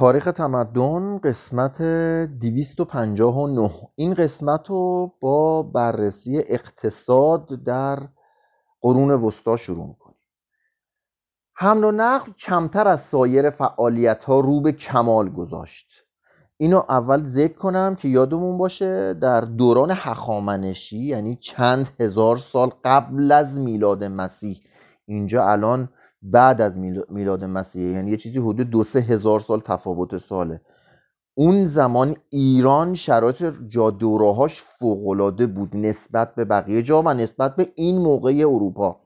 تاریخ تمدن قسمت 259 این قسمت رو با بررسی اقتصاد در قرون وسطا شروع می‌کنیم. حمل و نقل کمتر از سایر فعالیت ها رو به کمال گذاشت. اینو اول ذکر کنم که یادمون باشه در دوران هخامنشی یعنی چند هزار سال قبل از میلاد مسیح اینجا الان بعد از میلاد مسیح یعنی یه چیزی حدود دو سه هزار سال تفاوت ساله. اون زمان ایران شرایط جادوراهاش فوقالعاده بود نسبت به بقیه جا و نسبت به این موقع اروپا.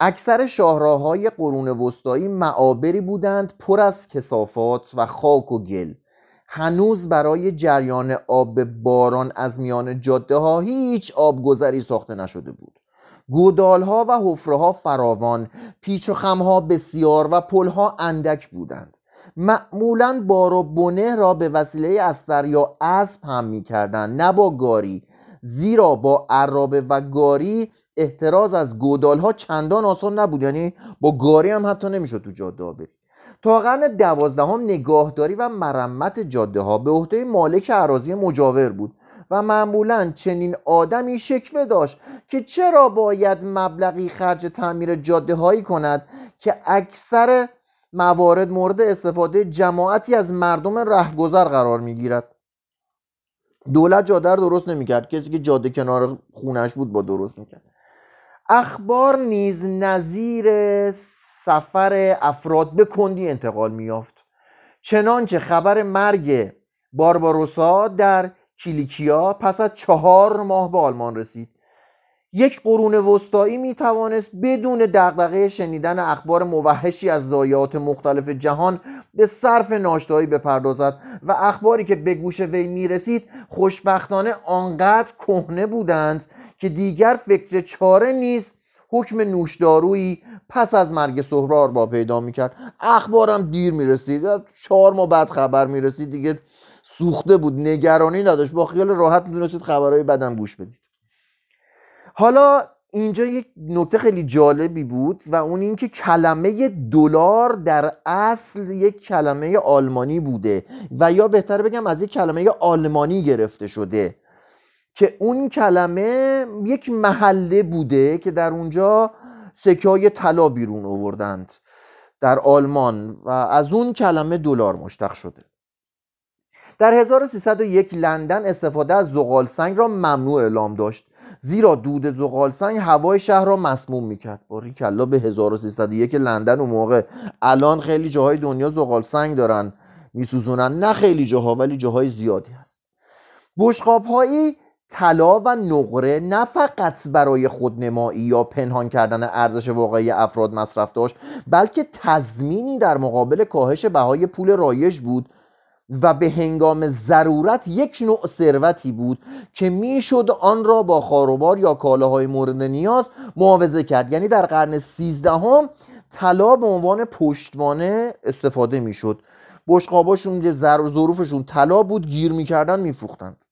اکثر شاهراهای قرون وسطایی معابری بودند پر از کسافات و خاک و گل. هنوز برای جریان آب باران از میان جاده ها هیچ آبگذری ساخته نشده بود. گودال ها و حفره ها فراوان پیچ و خم ها بسیار و پل ها اندک بودند. معمولا بار و بنه را به وسیله استر یا اسب هم می کردن نه با گاری. زیرا با عرابه و گاری احتراز از گودال ها چندان آسان نبود یعنی با گاری هم حتی نمی‌شد تو جاده ها بری. تا قرن دوازدهم نگاهداری و مرمت جاده ها به عهده مالک عراضی مجاور بود. و معمولا چنین آدمی شکوه داشت که چرا باید مبلغی خرج تعمیر جاده هایی کند که اکثر موارد مورد استفاده جماعتی از مردم رهگذر قرار می گیرد دولت جاده رو درست نمی‌کرد. کسی که جاده کنار خونش بود با درست می‌کرد. اخبار نیز نظیر سفر افراد به کندی انتقال میافت چنانچه خبر مرگ بارباروسا در کلیکیا پس از چهار ماه به آلمان رسید. یک قرون وسطایی می توانست بدون دغدغه شنیدن اخبار موحشی از ضایعات مختلف جهان به صرف ناشتایی بپردازد و اخباری که به گوش وی می رسید خوشبختانه آنقدر کهنه بودند که دیگر فکر چاره نیست حکم نوشدارویی پس از مرگ سهرار با پیدا می‌کرد. اخبارم دیر می‌رسید. چهار ماه بعد خبر می‌رسید دیگه. سوخته بود نگرانی نداشت. با خیال راحت می‌تونستید خبرهای بدم گوش بدید. حالا اینجا یک نکته خیلی جالبی بود و اون اینکه کلمه دلار در اصل یک کلمه آلمانی بوده و یا بهتر بگم از یک کلمه آلمانی گرفته شده که اون کلمه یک محله بوده که در اونجا سکه های طلا بیرون آوردند در آلمان و از اون کلمه دلار مشتق شده. در 1301 لندن استفاده از زغال سنگ را ممنوع اعلام داشت. زیرا دود زغال سنگ هوای شهر را مسموم می‌کرد. باری کلا به 1301 لندن اون موقع. الان خیلی جاهای دنیا زغال سنگ دارن. میسوزونن. نه خیلی جاها ولی جاهای زیادی هست. بشقاب هایی طلا و نقره نه فقط برای خودنمایی یا پنهان کردن ارزش واقعی افراد مصرف داشت بلکه تضمینی در مقابل کاهش بهای پول رایج بود. و به هنگام ضرورت یک نوع ثروتی بود که می‌شد آن را با خاروبار یا کالاهای مورد نیاز معاوضه کرد. یعنی در قرن سیزدهم طلا به عنوان پشتوانه استفاده می‌شد. بشقاباشون ظروفشون طلا بود گیر می‌کردن میفروختند.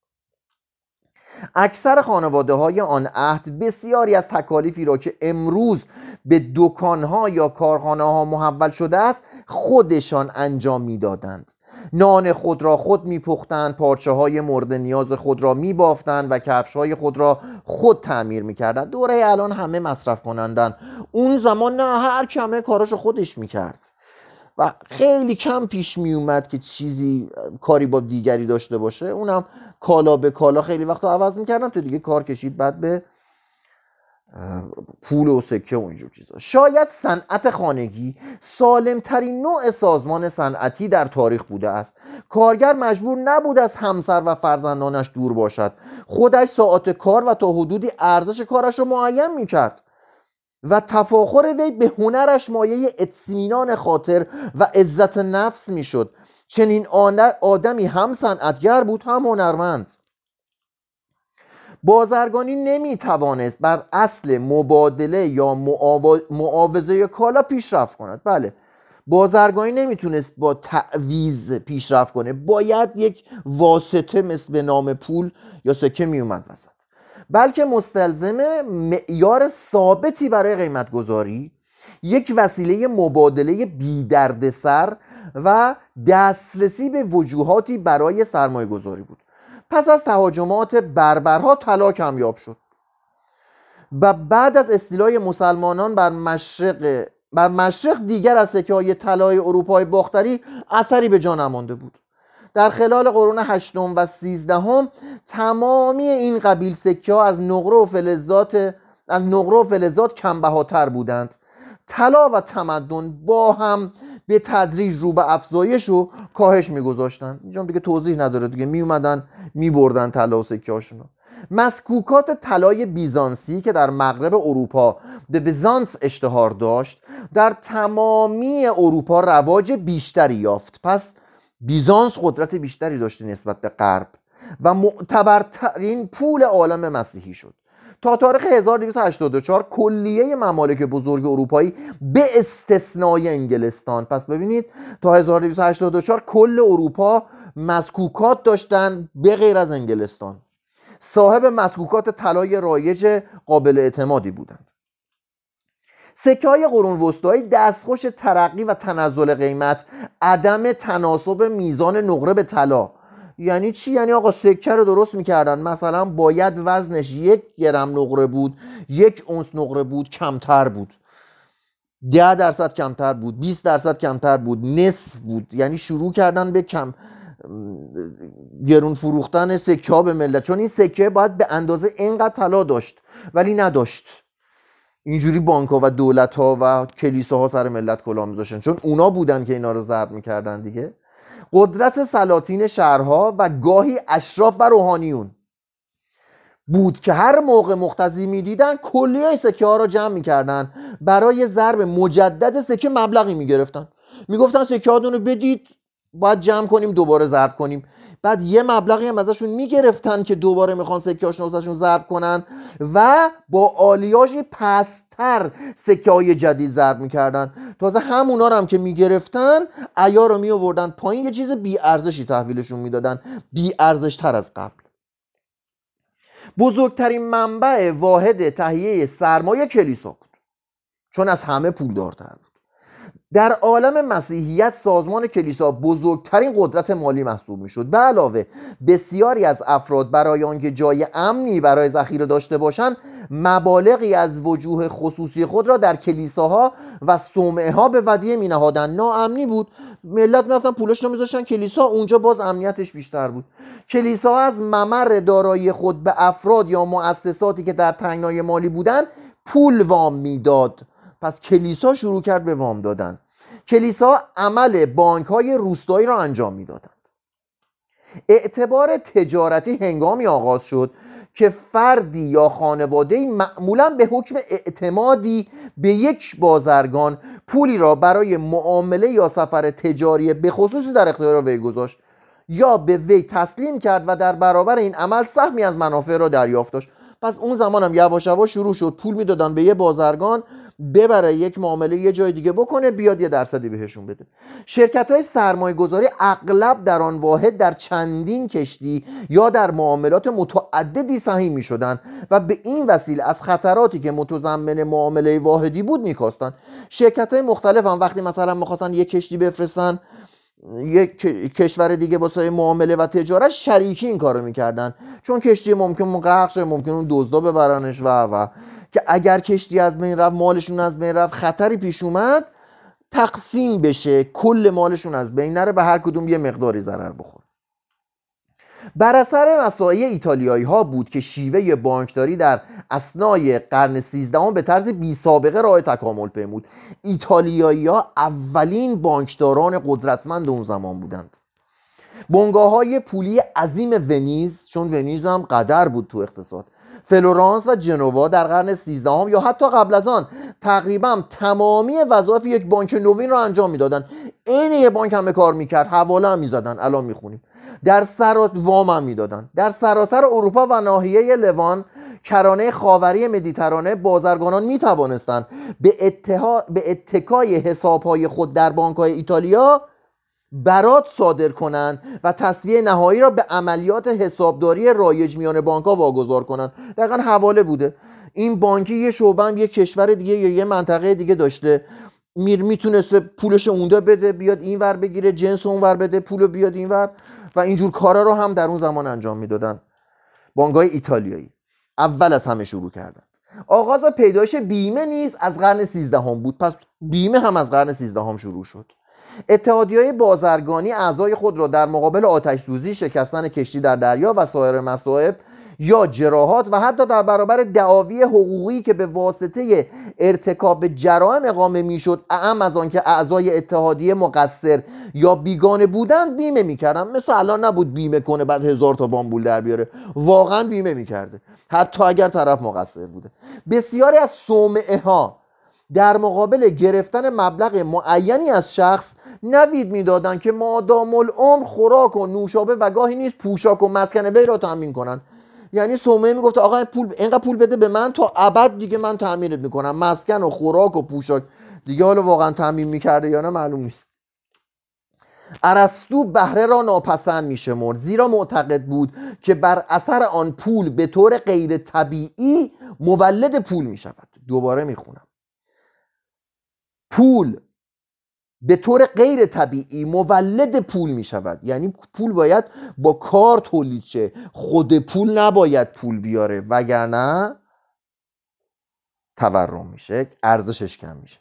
اکثر خانواده های آن عهد بسیاری از تکالیفی را که امروز به دکانها یا کارخانه ها محول شده است خودشان انجام می‌دادند. نان خود را خود میپختند پارچه های مورد نیاز خود را میبافتند و کفش های خود را خود تعمیر می‌کردند. دوره الان همه مصرف کنندن. اون زمان نه هر کمه کاراشو خودش می‌کرد. و خیلی کم پیش میومد که چیزی کاری با دیگری داشته باشه. اونم کالا به کالا خیلی وقت عوض می‌کردن تو دیگه کار کشید بعد به پول و سکه و اینجور چیزا. شاید صنعت خانگی سالمترین نوع سازمان صنعتی در تاریخ بوده است. کارگر مجبور نبود از همسر و فرزندانش دور باشد. خودش ساعت کار و تا حدودی ارزش کارش را معین می‌کرد و تفاخر وی به هنرش مایه اطمینان خاطر و عزت نفس می‌شد. چنین آدمی هم صنعتگر بود هم هنرمند. بازرگانی نمی توانست بر اصل مبادله یا معاوضه کالا پیشرفت کند. بله. بازرگانی نمی‌تونست با تعویز پیشرفت کنه. باید یک واسطه مثل به نام پول یا سکه میومد وسط. بلکه مستلزم معیار ثابتی برای قیمت گذاری یک وسیله مبادله بی سر و دسترسی به وجوهاتی برای سرمایه گذاری بود. پس از تهاجمات بربرها طلا کمیاب شد. و بعد از استیلای مسلمانان بر مشرق بر مشرق دیگر از سکه های طلای اروپای باختری اثری به جا نمانده بود. در خلال قرون هشتم و سیزدهم تمامی این قبیل سکه ها از نقره و فلزات از نقره و فلزات کمبهاتر بودند. طلا و تمدن با هم به تدریج رو به افزایش و کاهش میگذاشتن. اینجا دیگه توضیح نداره دیگه. می اومدن می بردن طلا و سکه هاشونو مسکوکات طلای بیزانسی که در مغرب اروپا به بیزانس اشتهار داشت در تمامی اروپا رواج بیشتری یافت. پس بیزانس قدرت بیشتری داشته نسبت به غرب و معتبرترین پول عالم مسیحی شد. تا تاریخ 1284 کلیه ممالک بزرگ اروپایی به استثنای انگلستان. پس ببینید تا 1284 کل اروپا مسکوکات داشتن به غیر از انگلستان. صاحب مسکوکات طلای رایج قابل اعتمادی بودند. سکه های قرون وسطایی دستخوش ترقی و تنزل قیمت عدم تناسب میزان نقره به طلا. یعنی چی؟ یعنی آقا سکه رو درست می‌کردن. مثلا باید وزنش یک گرم نقره بود یک اونس نقره بود کمتر بود. ده درصد کمتر بود 20 درصد کمتر بود نصف بود. یعنی شروع کردن به کم گرون فروختن سکه ها به ملت. چون این سکه باید به اندازه اینقدر طلا داشت ولی نداشت. اینجوری بانک ها و دولت ها و کلیساها سر ملت کلا میذاشتن. چون اونا بودن که اینا رو ضرب می‌کردن دیگه. قدرت سلاطین شهرها و گاهی اشراف و روحانیون. بود که هر موقع مختزی می‌دیدن کلیه سکه ها را جمع می‌کردن. برای ضرب مجدد سکه مبلغی می‌گرفتن. می‌گفتن سکه ها رو بدید باید جمع کنیم دوباره ضرب کنیم. بعد یه مبلغی هم ازشون می‌گرفتن که دوباره می‌خوان سکه هاشون ضرب کنن و با آلیاژ پستر سکه های جدید ضرب می‌کردن. تازه همونا رو هم که می‌گرفتن عیار رو میآوردن پایین یه چیز بی ارزشی تحویلشون می‌دادن. بی ارزش تر از قبل. بزرگترین منبع واحد تهیه سرمایه کلیسا بود. چون از همه پولدارتر بود در عالم مسیحیت سازمان کلیسا بزرگترین قدرت مالی محسوب می‌شد. به علاوه بسیاری از افراد برای آنکه جای امنی برای ذخیره داشته باشند مبالغی از وجوه خصوصی خود را در کلیساها و صومعه ها به ودیه می نهادن ناامنی بود. ملت می‌رفتن پولش رو میذاشتن کلیسا اونجا باز امنیتش بیشتر بود. کلیسا از ممر دارایی خود به افراد یا مؤسساتی که در تنگنای مالی بودند پول وام می‌داد. پس کلیسا شروع کرد به وام دادن. کلیسا عمل بانک های روستایی را انجام می‌دادند. اعتبار تجارتی هنگامی آغاز شد که فردی یا خانواده معمولا به حکم اعتمادی به یک بازرگان پولی را برای معامله یا سفر تجاری به خصوصی در اختیار وی گذاشت یا به وی تسلیم کرد و در برابر این عمل سهمی از منافع را دریافت داشت. پس اون زمان هم یواش یواش شروع شد. پول می‌دادن به یه بازرگان ببره یک معامله یه جای دیگه بکنه بیاد یه درصدی بهشون بده. شرکت های سرمایه گذاری اغلب در آن واحد در چندین کشتی یا در معاملات متعددی سهیم می شدن و به این وسیله از خطراتی که متضمن معامله واحدی بود میکاستن شرکت های مختلف هم وقتی مثلا می‌خواستن یک کشتی بفرستن یک کشور دیگه واسه معامله و تجارت شریکی این کارو می‌کردن. چون کشتی ممکن غرق ممکن اون دزدا ببرنش و و. که اگر کشتی از بین رفت مالشون از بین رفت خطری پیش اومد تقسیم بشه. کل مالشون از بین نره به هر کدوم یه مقداری ضرر بخور. بر اثر مساعی ایتالیایی ها بود که شیوه بانکداری در اسنای قرن سیزدهم به طرز بی سابقه راه تکامل پیمود. ایتالیایی ها اولین بانکداران قدرتمند اون زمان بودند. بنگاه های پولی عظیم ونیز چون ونیز هم قدر بود تو اقتصاد فلورانس و جنوا در قرن 13 یا حتی قبل از آن تقریبا تمامی وظایف یک بانک نوین را انجام می‌دادن. عین یه بانک هم کار می‌کرد. حواله هم می‌زدن. الان می‌خونیم. در سر وام هم می‌دادن. در سراسر اروپا و ناحیه لوان کرانه خاوری مدیترانه بازرگانان می توانستند به, به اتکای حسابهای خود در بانک های ایتالیا برات صادر کنند و تصویه نهایی را به عملیات حسابداری رایج میان بانک ها واگذار کنند دقیقا حواله بوده. این بانکی یه شعبه یه کشور دیگه یا یه منطقه دیگه داشته. میر می‌تونسته پولش اونده بده بیاد اینور بگیره جنس اونور بده پول بیاد اینور و اینجور کارا رو هم در اون زمان انجام می‌دادن. بانگای ایتالیایی. اول از همه شروع کردن. آغاز پیدایش بیمه نیز از قرن سیزدهم بود. پس بیمه هم از قرن سیزدهم شروع شد. اتحادی های بازرگانی اعضای خود را در مقابل آتش سوزی شکستن کشتی در دریا و سایر مصائب یا جراحات و حتی در برابر دعاوی حقوقی که به واسطه ارتکاب جرائم اقامه می‌شد اعم از آنکه اعضای اتحادیه مقصر یا بیگانه بودند بیمه می‌کردن مثل الان نبود بیمه کنه بعد هزار تا بامبول در بیاره. واقعا بیمه می‌کرده. حتی اگر طرف مقصر بوده. بسیاری از صومعه ها در مقابل گرفتن مبلغ معینی از شخص نوید می‌دادند که مادام العمر خوراک و نوشابه و گاهی نیست پوشاک و مسکن وی را تامین کنند. یعنی سومه می‌گفت آقا پول اینقدر پول بده به من تا ابد دیگه من تامینت می‌کنم. مسکن و خوراک و پوشاک. دیگه حالا واقعا تامین می‌کرده یا نه معلوم نیست. ارسطو بهره را ناپسند میشمرد زیرا معتقد بود که بر اثر آن پول به طور غیر طبیعی مولد پول می‌شود. دوباره می‌خونم. پول به طور غیر طبیعی مولد پول می شود یعنی پول باید با کار تولید شه. خود پول نباید پول بیاره. وگرنه تورم میشه ارزشش کم میشه.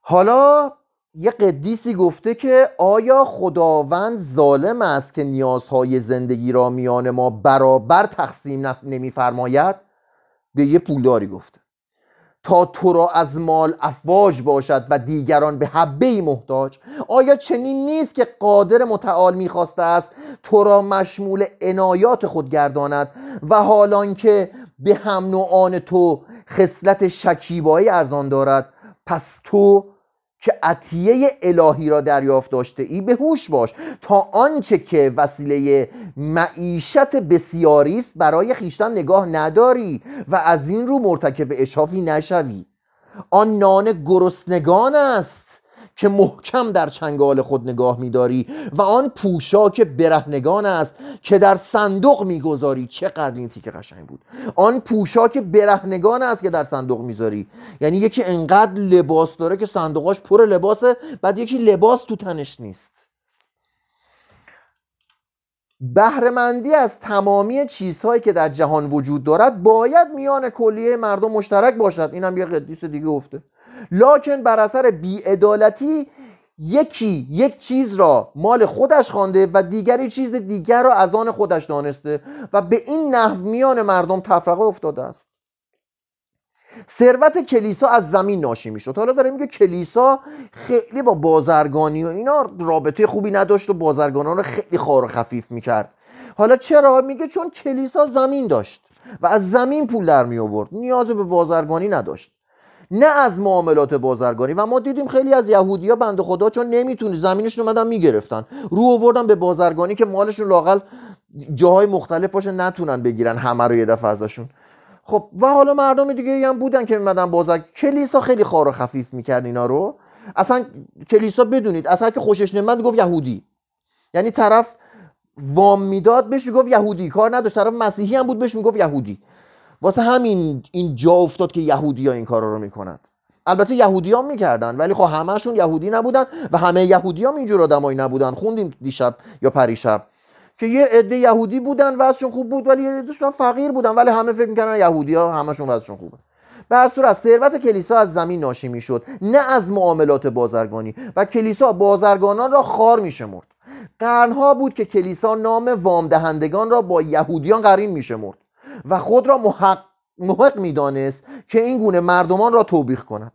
حالا یه قدیسی گفته که آیا خداوند ظالم است که نیازهای زندگی را میان ما برابر تقسیم نمیفرماید؟ به یه پولداری گفته. تا تو را از مال افواج باشد و دیگران به حبه محتاج. آیا چنین نیست که قادر متعال می‌خواسته است تو را مشمول عنایات خود گرداند و حالان که به هم نوعان تو خصلت شکیبایی ارزان دارد پس تو که عطیه الهی را دریافت داشته ای به هوش باش. تا آنچه که وسیله معیشت بسیاری است برای خیشتن نگاه نداری و از این رو مرتکب اشافی نشوی. آن نان گرسنگان است. که محکم در چنگال خود نگاه میداری و آن پوشاک برهنگان است که در صندوق می‌گذاری. چقدر این تیکه قشنگ بود. آن پوشاک برهنگان است که در صندوق می‌ذاری. یعنی یکی انقدر لباس داره که صندوقاش پر لباسه بعد یکی لباس تو تنش نیست. بهرهمندی از تمامی چیزهایی که در جهان وجود دارد باید میان کلیه مردم مشترک باشد. این هم یه قدیس دیگه گفته. لاکن بر اثر بیعدالتی یکی یک چیز را مال خودش خوانده و دیگری چیز دیگر را از آن خودش دانسته و به این نحو میان مردم تفرقه افتاده است. ثروت کلیسا از زمین ناشی می‌شد. حالا داره میگه کلیسا خیلی با بازرگانی و اینا رابطه خوبی نداشت و بازرگانان رو خیلی خار و خفیف می‌کرد. حالا چرا؟ میگه چون کلیسا زمین داشت و از زمین پول در می آورد نیاز به بازرگانی نداشت. نه از معاملات بازرگانی. و ما دیدیم خیلی از یهودیا بند خدا چون نمی‌تونی زمینشون اومدن می‌گرفتن. رو آوردن به بازرگانی که مالشون لاقل جاهای مختلف باشه نتونن بگیرن همه رو یه دفعه ازشون. خب و حالا مردم دیگه هم بودن که میمدن بازار کلیسا خیلی خار و خفیف می‌کرد اینا رو. اصلا کلیسا بدونید اصلا که خوشش نمیاد گفت یهودی. یعنی طرف وام می‌داد بهش گفت یهودی. کار نداشت طرف مسیحی هم بود بهش می‌گفت یهودی. واسه همین این جا افتاد که یهودی ها این کارا رو می‌کنند البته یهودی ها می‌کردن ولی خب همهشون یهودی نبودن و همه یهودی هم اینجور آدمایی نبودن. خوندیم دیشب یا پریشب که یه عده یهودی بودن وضعشون خوب بود ولی یه فقیر بودن ولی همه فکر می‌کردن یهودی ها همشون خوبه. به هر صورت ثروت کلیسا از زمین ناشی می‌شد نه از معاملات بازرگانی و کلیسا بازرگانان را خار میشمرد. قرنها بود که کلیسا نام وام دهندگان را با یهودیان قرین میشمرد. و خود را محق, محق می‌دانست که این گونه مردمان را توبیخ کند.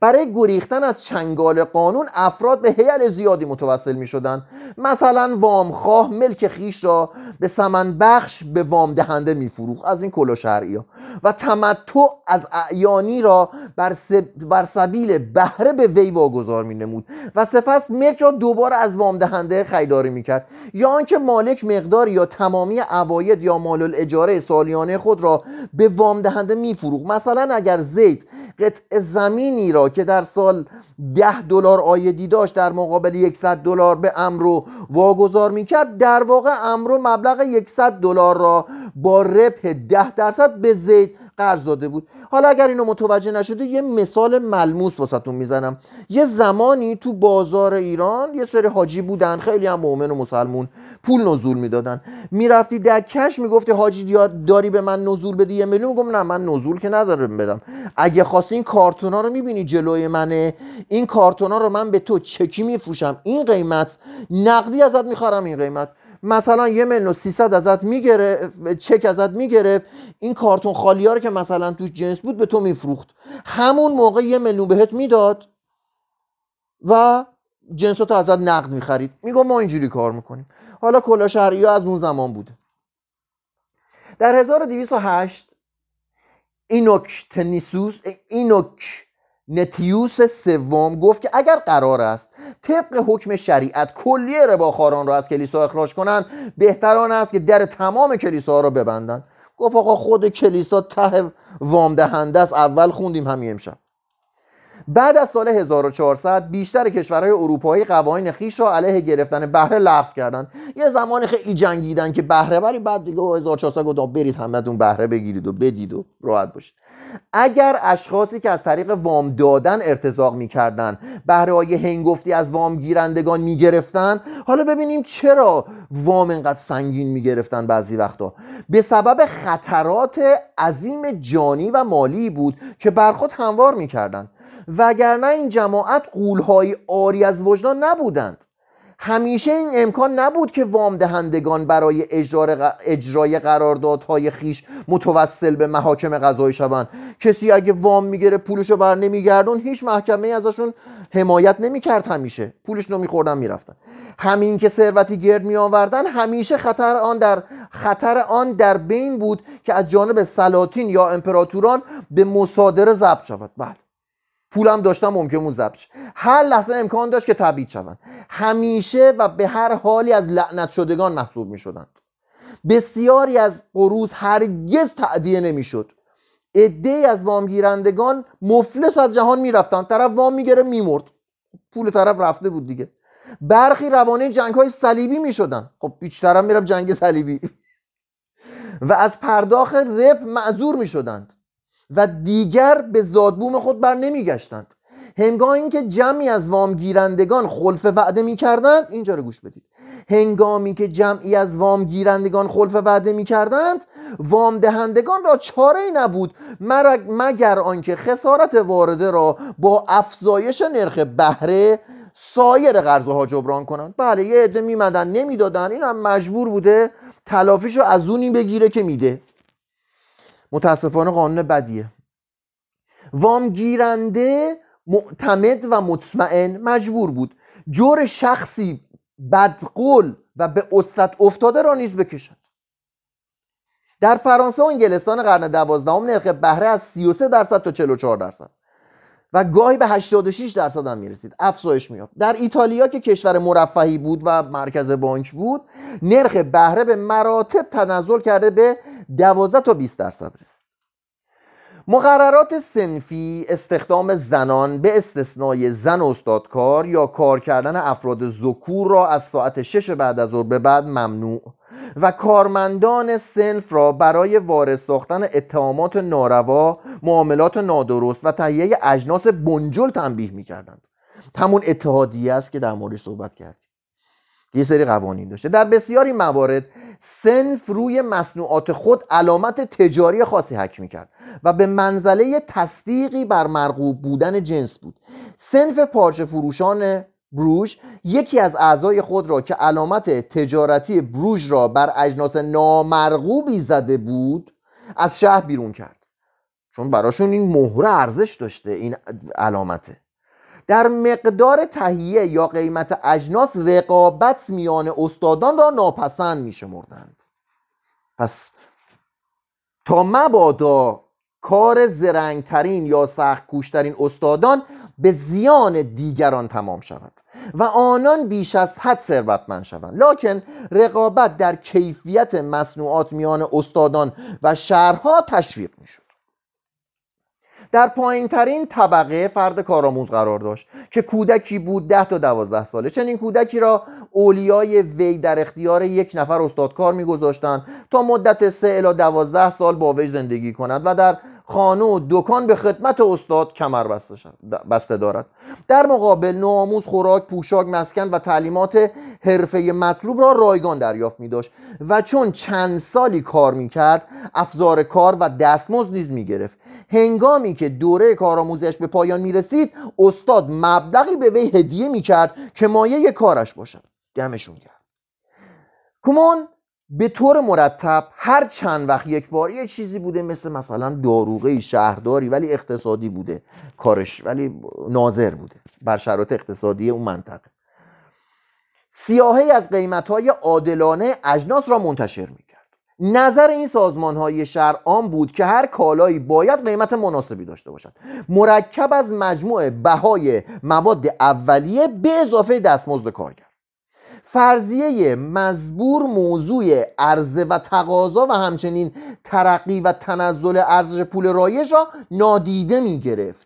برای گریختن از چنگال قانون افراد به حیل زیادی متوسل می شدن مثلا وامخواه ملک خیش را به سمن بخش به وام دهنده می فروخ از این کلا شرعی ها. و تمتع از اعیانی را بر, سب... بر سبیل بهره به وی واگذار می نمود و سپس ملک را دوباره از وام دهنده خیداری می کرد یا آنکه مالک مقدار یا تمامی عواید یا مال الاجاره سالیانه خود را به وام دهنده می فروخ مثلا اگر زید قطع زمینی را که در سال ده دلار آیدی داشت در مقابل 100 دلار به امرو واگذار می‌کرد در واقع امرو مبلغ 100 دلار را با ربح 10 درصد به زید قرض داده بود. حالا اگر اینو متوجه نشده یه مثال ملموس واسهتون می‌زنم. یه زمانی تو بازار ایران یه سری حاجی بودن خیلی هم مؤمن و مسلمون. پول نزول می‌دادن. می‌رفتی در کش می‌گفتی حاجی داری به من نزول بدی یه میلیون؟ میگم نه من نزول که ندارم بدم. اگه خواستی این کارتونا رو می‌بینی جلوی منه این کارتونا رو من به تو چکی میفروشم. این قیمت نقدی ازت می‌خرم این قیمت. مثلا یه میلیون سیصد ازت می‌گرفت چک ازت می‌گرفت. این کارتون خالی ها رو که مثلا تو جنس بود به تو میفروخت. همون موقع یه میلیون بهت می‌داد و جنساتو ازت نقد می‌خرید. میگم ما اینجوری کار می‌کنیم. حالا کلا شهری از اون زمان بوده. در 1208 اینوک تنیسوس اینوک نتیوس سوم گفت که اگر قرار است طبق حکم شریعت کلیه رباخاران را از کلیسا اخراج کنند بهتران است که در تمام کلیسا را ببندند. گفت آقا خود کلیسا ته وام دهنده است اول خوندیم همین امشب. بعد از سال 1400 بیشتر کشورهای اروپایی قوانین خیش را علیه گرفتن بهره لغو کردند. یه زمان خیلی جنگیدن که بهره ولی بعد دیگه 1400 گفتم برید همتون بهره بگیرید و بدید و راحت باشید. اگر اشخاصی که از طریق وام دادن ارتزاق می‌کردن بهره های هنگفتی از وام گیرندگان می‌گرفتن حالا ببینیم چرا وام انقدر سنگین می‌گرفتن بعضی وقتا. به سبب خطرات عظیم جانی و مالی بود که بر خود هموار می‌کردند وگرنه این جماعت قولهای آری از وجدان نبودند. همیشه این امکان نبود که وام دهندگان برای اجرای قراردادهای خیش متوسل به محاکم قضایی شوند. کسی اگه وام می‌گیره پولشو بر نمیگردون هیچ محکمه ازشون حمایت نمی‌کرد همیشه. پولش رو میخوردن می‌رفتن. همین که ثروتی گرد می آوردن همیشه خطر آن در خطر آن در بین بود که از جانب سلاطین یا امپراتوران به مصادره ضبط شود. بله. پولم داشتم ممکن بود ضبط هر لحظه امکان داشت که تبعید شوند. همیشه و به هر حالی از لعنت شدگان محسوب می شدند بسیاری از قروز هرگز تعدیه نمی‌شد. عده از وامگیرندگان مفلس از جهان می‌رفتن طرف وام می‌گیره میمرد. پول طرف رفته بود دیگه. برخی روانه جنگ های صلیبی می‌شدن خب بیشتر میرم جنگ صلیبی. و از پرداخت رپ معذور می‌شدند. و دیگر به زادبوم خود بر نمیگشتند. هنگامی که جمعی از وامگیرندگان خلف وعده می‌کردند اینجا رو گوش بدید. هنگامی که جمعی از وام گیرندگان خلف وعده می کردند وام دهندگان را چاره ای نبود مگر آنکه خسارت وارده را با افزایش نرخ بهره سایر قرضه ها جبران کنند. بله یه عده میمدن نمی‌دادن این هم مجبور بوده تلافیشو از اونی بگیره که میده. متاسفانه قانون بدیه. وامگیرنده معتمد و مطمئن مجبور بود جور شخصی بدقول و به اسرت افتاده را نیز بکشد. در فرانسه و انگلستان قرن دوازدهم نرخ بهره از 33 درصد تا 44 درصد و گاهی به 86 درصد هم می‌رسید. افزایش میافت در ایتالیا که کشور مرفهی بود و مرکز بانک بود نرخ بهره به مراتب تنزل کرده به 12 تا 20 درصد رسید. مقررات سنفی استخدام زنان به استثنای زن استادکار یا کار کردن افراد زکور را از ساعت 6 بعد از ظهر به بعد ممنوع و کارمندان سنف را برای وارد ساختن اتهامات ناروا معاملات نادرست و تهیه اجناس بنجل تنبیه می‌کردند. همون اتحادیه است که در موردش صحبت کردیم. یه سری قوانین داشته. در بسیاری موارد سنف روی مصنوعات خود علامت تجاری خاصی حک می‌کرد و به منزله تصدیقی بر مرغوب بودن جنس بود. سنف پارچه فروشان بروژ یکی از اعضای خود را که علامت تجارتی بروژ را بر اجناس نامرغوبی زده بود از شهر بیرون کرد. چون براشون این مهره ارزش داشته این علامته. در مقدار تهیه یا قیمت اجناس رقابت میان استادان را ناپسند میشمردند. پس تا مبادا کار زرنگترین یا سخت استادان به زیان دیگران تمام شود و آنان بیش از حد ثروتمند شوند. لکن رقابت در کیفیت مصنوعات میان استادان و شهرها تشویق می‌شد. در پایین ترین طبقه فرد کارآموز قرار داشت که کودکی بود ده تا دوازده ساله. چنین کودکی را اولیای وی در اختیار یک نفر استادکار میگذاشتند تا مدت سه الی دوازده سال با وی زندگی کند و در خانه و دکان به خدمت استاد کمر بسته دارد. در مقابل ناموز خوراک پوشاک مسکن و تعلیمات حرفه مطلوب را رایگان دریافت می داشت و چون چند سالی کار می کرد افزار کار و دستمزد نیز می گرفت هنگامی که دوره کارآموزیش به پایان می رسید استاد مبلغی به وی هدیه می کرد که مایه کارش باشد. دمشون کرد کمان به طور مرتب هر چند وقت یک بار یه چیزی بوده مثل مثلا داروغه شهرداری ولی اقتصادی بوده. کارش ولی ناظر بوده. بر شرایط اقتصادی اون منطقه. سیاهی از قیمت های عادلانه اجناس را منتشر می نظر این سازمان های شهر آن بود که هر کالایی باید قیمت مناسبی داشته باشد. مرکب از مجموع بهای مواد اولیه به اضافه دستمزد کارگر. فرضیه مزبور موضوع عرضه و تقاضا و همچنین ترقی و تنزل ارزش پول رایج را نادیده می گرفت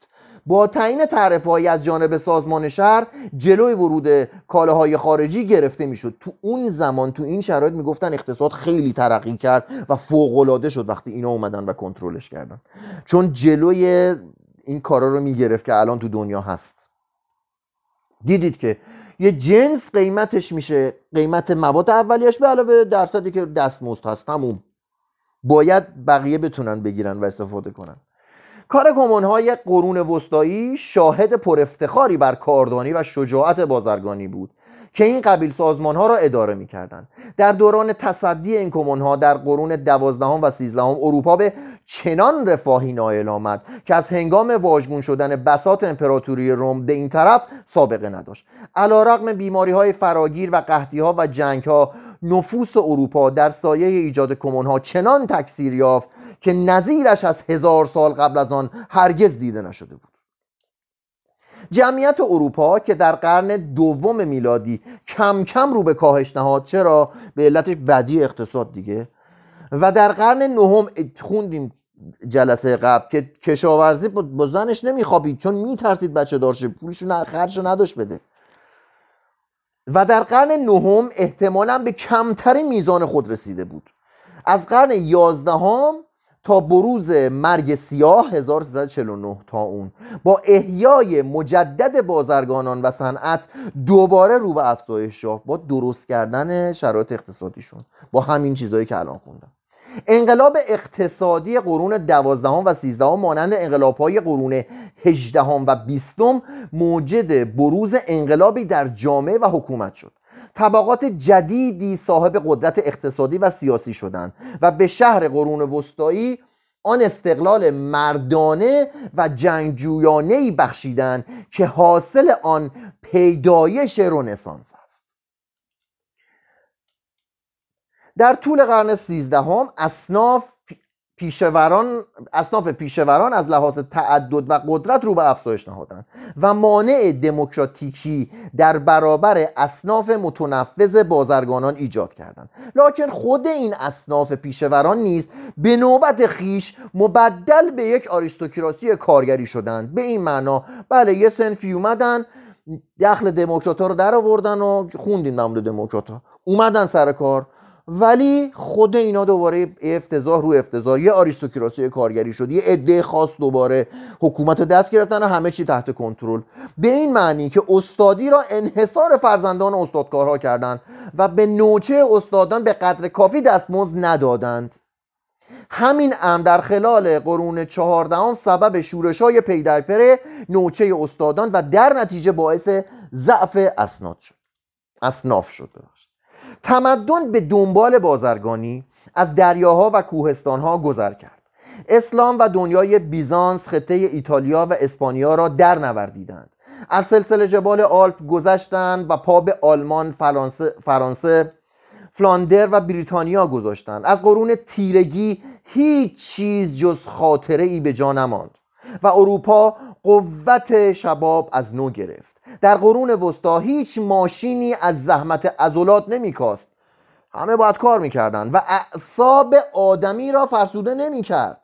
با تعیین تعرفه از جانب سازمان شهر جلوی ورود کالاهای خارجی گرفته می‌شد. تو اون زمان تو این شرایط می‌گفتن اقتصاد خیلی ترقی کرد و فوق شد وقتی اینا اومدن و کنترلش کردن. چون جلوی این کارا رو می‌گرفت که الان تو دنیا هست. دیدید که یه جنس قیمتش میشه. قیمت مواد اولیش به علاوه درصدی که دستمزد هست. تموم. باید بقیه بتونن بگیرن و استفاده کنن. کار های قرون وسطایی شاهد پر افتخاری بر کاردانی و شجاعت بازرگانی بود که این قبیل سازمان ها را اداره می کردن. در دوران تصدی این کمون ها در قرون دوازدهم و سیزدهم اروپا به چنان رفاهی نایل آمد که از هنگام واژگون شدن بسات امپراتوری روم به این طرف سابقه نداشت علا رقم بیماری های فراگیر و قحطی ها و جنگ ها نفوس اروپا در سایه ایجاد کمون ها چنان تکثیر یافت که نظیرش از هزار سال قبل از آن هرگز دیده نشده بود. جمعیت اروپا که در قرن دوم میلادی کم کم رو به کاهش نهاد چرا؟ به علتش بدی اقتصاد دیگه. و در قرن نهم خوندیم جلسه قبل که کشاورزی با زنش نمیخوابید چون میترسید بچه دارشه پولش خرج نداشت بده. و در قرن نهم احتمالا به کمترین میزان خود رسیده بود. از قرن یازدهم تا بروز مرگ سیاه 1349 تا اون. با احیای مجدد بازرگانان و صنعت دوباره رو به افزایش یافت با درست کردن شرایط اقتصادیشون. با همین چیزهایی که الان خوندم. انقلاب اقتصادی قرون دوازدهم و سیزدهم مانند انقلاب های قرون هجدهم و بیستم موجد بروز انقلابی در جامعه و حکومت شد. طبقات جدیدی صاحب قدرت اقتصادی و سیاسی شدند و به شهر قرون وسطایی آن استقلال مردانه و جنگجویانه ای بخشیدند که حاصل آن پیدایش رنسانس است. در طول قرن سیزدهم اصناف پیشوران اصناف پیشوران از لحاظ تعدد و قدرت رو به افزایش نهادند و مانع دموکراتیکی در برابر اصناف متنفذ بازرگانان ایجاد کردند لکن خود این اصناف پیشوران نیز به نوبت خیش مبدل به یک آریستوکراسی کارگری شدند. به این معنا بله یه سنفی اومدن دخل دموکرات رو در آوردن و خوندین مملو دموکرات اومدن سر کار ولی خود اینا دوباره افتضاح رو افتضاح یه آریستوکراسی کارگری شد یه عده خاص دوباره حکومت دست گرفتن و همه چی تحت کنترل. به این معنی که استادی را انحصار فرزندان استادکارها کردند و به نوچه استادان به قدر کافی دستمزد ندادند. همین امر در خلال قرون چهاردهم سبب شورش های پی در پره نوچه استادان و در نتیجه باعث ضعف اسناد شد. اصناف شد. تمدن به دنبال بازرگانی از دریاها و کوهستانها گذر کرد. اسلام و دنیای بیزانس خطه ایتالیا و اسپانیا را در نوردیدند. از سلسله جبال آلپ گذشتند و پا به آلمان فرانسه, فرانسه فلاندر و بریتانیا گذاشتند. از قرون تیرگی هیچ چیز جز خاطره ای به جا نماند و اروپا قوت شباب از نو گرفت. در قرون وسطا هیچ ماشینی از زحمت ازولات نمیکاست. همه باید کار می‌کردن و اعصاب آدمی را فرسوده نمی‌کرد.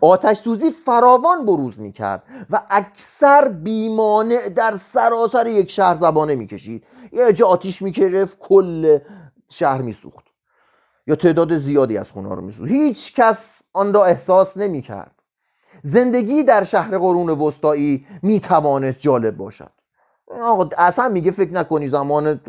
آتش سوزی فراوان بروز می‌کرد و اکثر بیمانع در سراسر یک شهر زبانه می‌کشید. یه جا آتیش میکرفت کل شهر میسوخت. یا تعداد زیادی از خونه رو میسوخت. هیچ کس آن را احساس نمی کرد زندگی در شهر قرون وسطایی می توانست جالب باشد. آقا اصلا میگه فکر نکنی زمان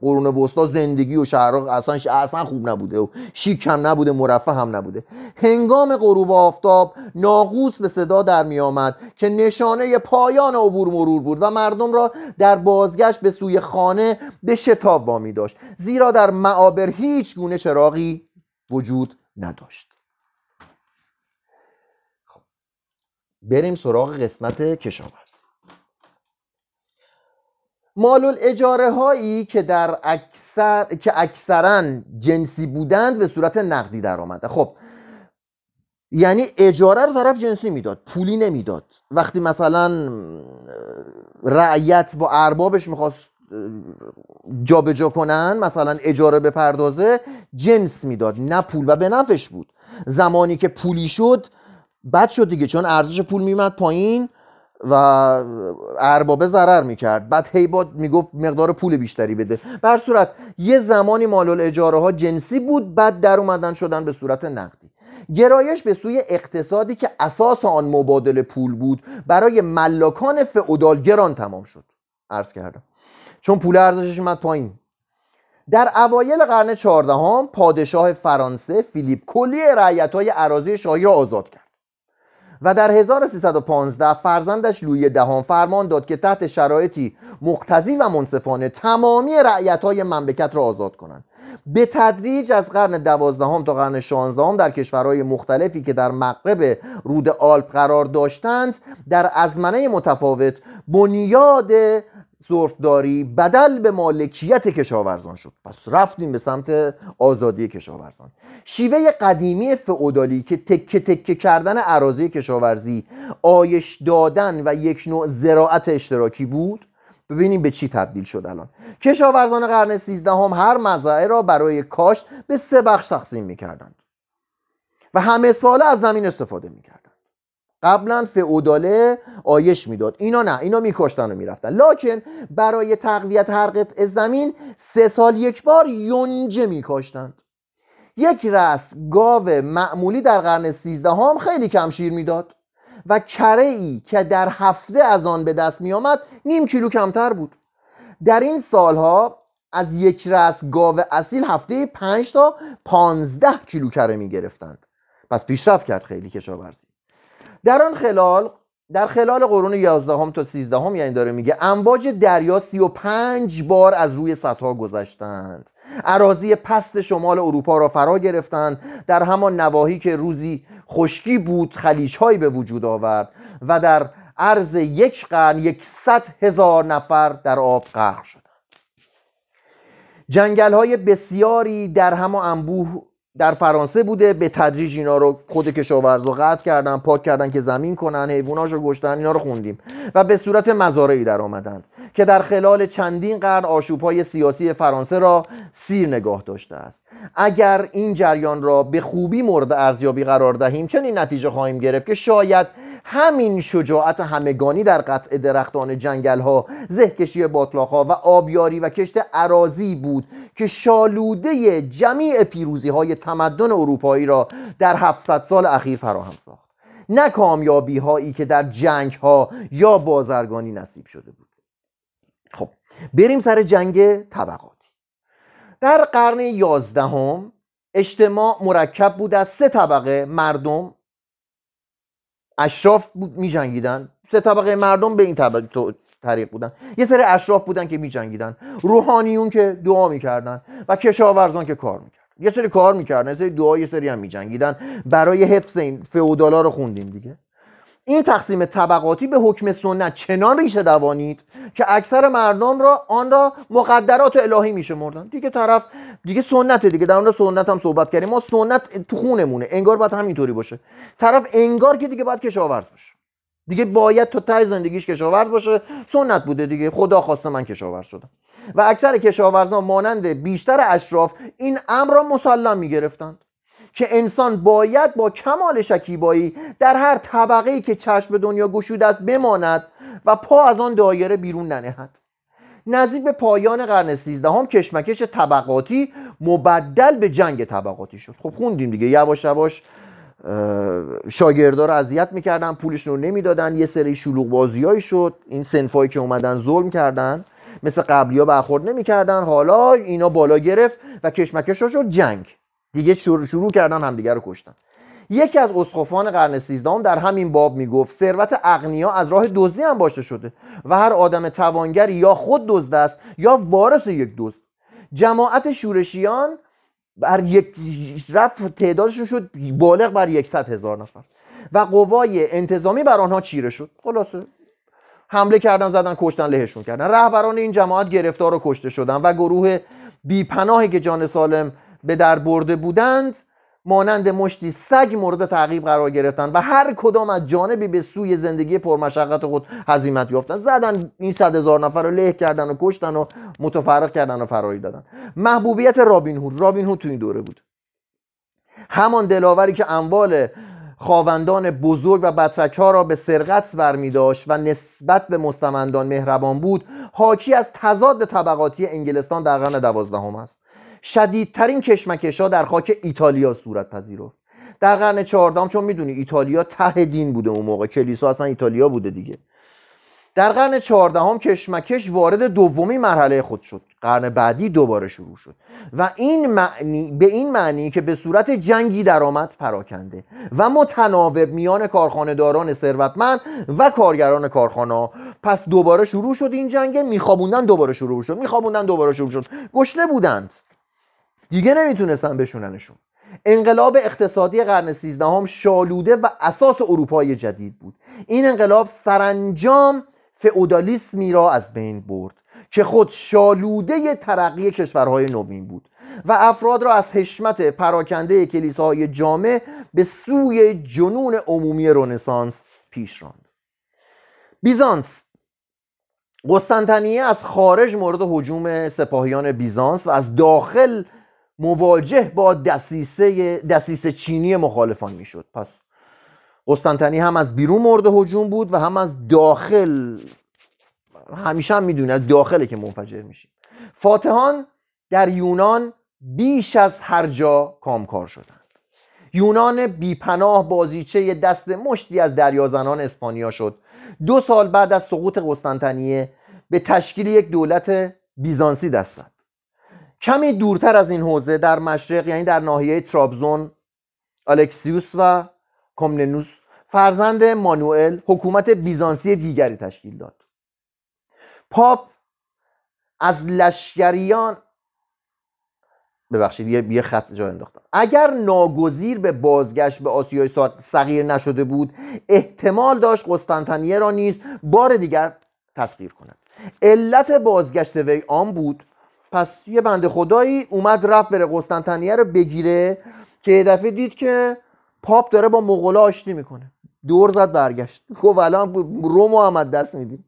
قرون وسطا زندگی و شهرها اصلا اصلا خوب نبوده و شیک هم نبوده مرفه هم نبوده. هنگام غروب آفتاب ناقوس به صدا در می آمد که نشانه پایان عبور مرور بود و مردم را در بازگشت به سوی خانه به شتاب وامی داشت. زیرا در معابر هیچ گونه چراغی وجود نداشت. بریم سراغ قسمت کشاورز مال اجاره هایی که در اکثر که اکثرا جنسی بودند به صورت نقدی در آمده خب یعنی اجاره رو طرف جنسی می‌داد پولی نمی‌داد. وقتی مثلا رعیت با اربابش می‌خواست جابجا کنن مثلا اجاره به پردازه جنس می‌داد نه پول و به نفش بود. زمانی که پولی شد بد شد دیگه چون ارزش پول میمد پایین و اربابه ضرر می‌کرد. بعد هیبات می‌گفت مقدار پول بیشتری بده. بر صورت یه زمانی مال اجاره ها جنسی بود بعد در اومدن شدن به صورت نقدی. گرایش به سوی اقتصادی که اساس آن مبادله پول بود برای ملاکان فئودال گران تمام شد. عرض کردم. چون پول ارزشش اومد پایین. در اوایل قرن چهاردهم پادشاه فرانسه فیلیپ کلی رعیت های عراضی شاهی را آزاد کرد. و در 1315 فرزندش لوی دهم فرمان داد که تحت شرایطی مقتضی و منصفانه تمامی رعیت های مملکت را آزاد کنند. به تدریج از قرن دوازدهم تا قرن شانزدهم در کشورهای مختلفی که در مغرب رود آلپ قرار داشتند در ازمنه متفاوت بنیاد صرفداری بدل به مالکیت کشاورزان شد. پس رفتیم به سمت آزادی کشاورزان. شیوه قدیمی فعودالی که تکه تکه کردن عراضی کشاورزی آیش دادن و یک نوع زراعت اشتراکی بود. ببینیم به چی تبدیل شد الان. کشاورزان قرن سیزدهم هر مزرعه را برای کاشت به سه بخش تقسیم می‌کردند و همه ساله از زمین استفاده می‌کردند. قبلا فئوداله آیش می‌داد. اینا نه اینا میکشتن و می‌رفتن. لکن برای تقویت هر قطع زمین سه سال یک بار یونجه میکاشتند یک رس گاو معمولی در قرن سیزدهم خیلی کم شیر می‌داد و کره ای که در هفته از آن به دست می آمد نیم کیلو کمتر بود. در این سالها از یک رس گاو اصیل هفته پنج تا پانزده کیلو کره می گرفتند پس پیشرفت کرد خیلی کشاورزی. در آن خلال در خلال قرون 11 تا 13 هم یعنی داره میگه امواج دریا 35 بار از روی سطح گذشتند. عراضی پست شمال اروپا را فرا گرفتند. در همان نواحی که روزی خشکی بود خلیجهایی به وجود آورد و در عرض یک قرن یکصد هزار نفر در آب غرق شدند. جنگل های بسیاری در همان انبوه در فرانسه بوده به تدریج اینا رو خود کشاورز رو قطع کردن پاک کردن که زمین کنن حیواناش رو گشتن اینا رو خوندیم. و به صورت مزارعی در آمدند که در خلال چندین قرن آشوبهای سیاسی فرانسه را سیر نگاه داشته است. اگر این جریان را به خوبی مورد ارزیابی قرار دهیم چنین نتیجه خواهیم گرفت که شاید همین شجاعت همگانی در قطع درختان جنگل ها زهکشی باطلاق ها و آبیاری و کشت عراضی بود که شالوده جمیع پیروزی های تمدن اروپایی را در 700 سال اخیر فراهم ساخت. نه کامیابی هایی که در جنگ ها یا بازرگانی نصیب شده بود. خب بریم سر جنگ طبقاتی. در قرن یازدهم اجتماع مرکب بود از سه طبقه مردم اشراف می جنگیدن سه طبقه مردم به این طبقه طریق بودن. یه سری اشراف بودن که می جنگیدن روحانیون که دعا می‌کردن و کشاورزان که کار می‌کردن. یه سری کار می‌کردن یه سری دعا یه سری هم می جنگیدن برای حفظ این فئودالا رو خوندیم دیگه. این تقسیم طبقاتی به حکم سنت چنان ریشه دوانید که اکثر مردم را آن را مقدرات الهی میشه مردن. دیگه طرف دیگه سنت دیگه. در اون سنت هم صحبت کردیم. ما سنت تو خونمونه. انگار باید همینطوری باشه. طرف انگار که دیگه باید کشاورز باشه. دیگه باید تو تای زندگیش کشاورز باشه. سنت بوده دیگه. خدا خواسته من کشاورز شدم. و اکثر کشاورزان مانند بیشتر اشراف این امر را مسلم می‌گرفتند. که انسان باید با کمال شکیبایی در هر طبقه که چشم به دنیا گشوده است بماند و پا از آن دایره بیرون ننهد. نزدیک به پایان قرن سیزدهم کشمکش طبقاتی مبدل به جنگ طبقاتی شد. خب خوندیم دیگه. یواش یواش شاگردا رو اذیت می‌کردن پولشون رو نمی‌دادن یه سری شلوغ بازیایی شد. این سنفایی که اومدن ظلم کردن مثل قبلی ها برخورد نمی‌کردن. حالا اینا بالا گرفت و کشمکش شد جنگ دیگه شروع, کردن همدیگه رو کشتن. یکی از اسقفان قرن سیزدهم در همین باب می‌گفت ثروت اغنیا از راه دزدی هم باشه شده و هر آدم توانگری یا خود دزد است یا وارث یک دزد. جماعت شورشیان بر یک رفت تعدادشون شد بالغ بر یکصد هزار نفر و قوای انتظامی بر آنها چیره شد. خلاصه حمله کردن زدن کشتن لهشون کردن. رهبران این جماعت گرفتار و کشته شدن و گروه بیپناهی که جان سالم به در برده بودند مانند مشتی سگ مورد تعقیب قرار گرفتن و هر کدام از جانبی به سوی زندگی پرمشقت خود هزیمت یافتن زدن این صد هزار نفر رو له کردن و کشتن و متفرق کردن و فراری دادن. محبوبیت رابین هود. رابین هود تو این دوره بود. همان دلاوری که اموال خواوندان بزرگ و بطرک ها را به سرقت برمی داشت و نسبت به مستمندان مهربان بود حاکی از تضاد طبقاتی انگلستان در قرن دوازدهم است. شدیدترین کشمکش ها در خاک ایتالیا صورت پذیرفت. در قرن چهاردهم چون می‌دونی ایتالیا ته دین بوده اون موقع کلیسا اصلا ایتالیا بوده دیگه. در قرن چهاردهم کشمکش وارد دومی مرحله خود شد. قرن بعدی دوباره شروع شد. و این معنی به این معنی که به صورت جنگی درآمد پراکنده و متناوب میان کارخانهداران ثروتمند و کارگران کارخانه پس دوباره شروع شد این جنگ. میخوابوندن دوباره شروع شد. میخوابوندن دوباره شروع شد. گشنه بودند. دیگه نمی‌تونستن بشوننشون. انقلاب اقتصادی قرن سیزدهم شالوده و اساس اروپای جدید بود. این انقلاب سرانجام فئودالیسمی را از بین برد که خود شالوده ترقی کشورهای نوین بود و افراد را از حشمت پراکنده کلیساهای جامع به سوی جنون عمومی رنسانس پیش راند. بیزانس قسطنطنیه از خارج مورد حجوم سپاهیان بیزانس و از داخل مواجه با دسیسه, دسیسه چینی مخالفان می‌شد. پس قسطنطنیه هم از بیرون مورد هجوم بود و هم از داخل همیشه هم می‌دونه از داخله که منفجر میشیم. فاتحان در یونان بیش از هر جا کامکار شدند. یونان بیپناه بازیچه دست مشتی از دریازنان اسپانیا شد. دو سال بعد از سقوط قسطنطنیه به تشکیل یک دولت بیزانسی دست کمی دورتر از این حوزه در مشرق یعنی در ناحیه ترابزون الکسیوس و کومننوس فرزند مانوئل حکومت بیزانسی دیگری تشکیل داد. پاپ از لشکریان ببخشید یه خط جا انداختم. اگر ناگزیر به بازگشت به آسیای صغیر نشده بود احتمال داشت قسطنطنیه را نیز بار دیگر تسخیر کند. علت بازگشت وی آن بود پس یه بنده خدایی اومد رفت بره قسطنطنیه رو بگیره که یه دفعه دید که پاپ داره با مغولا آشتی می‌کنه. دور زد برگشت. گفت الان روم محمد دست میدیم.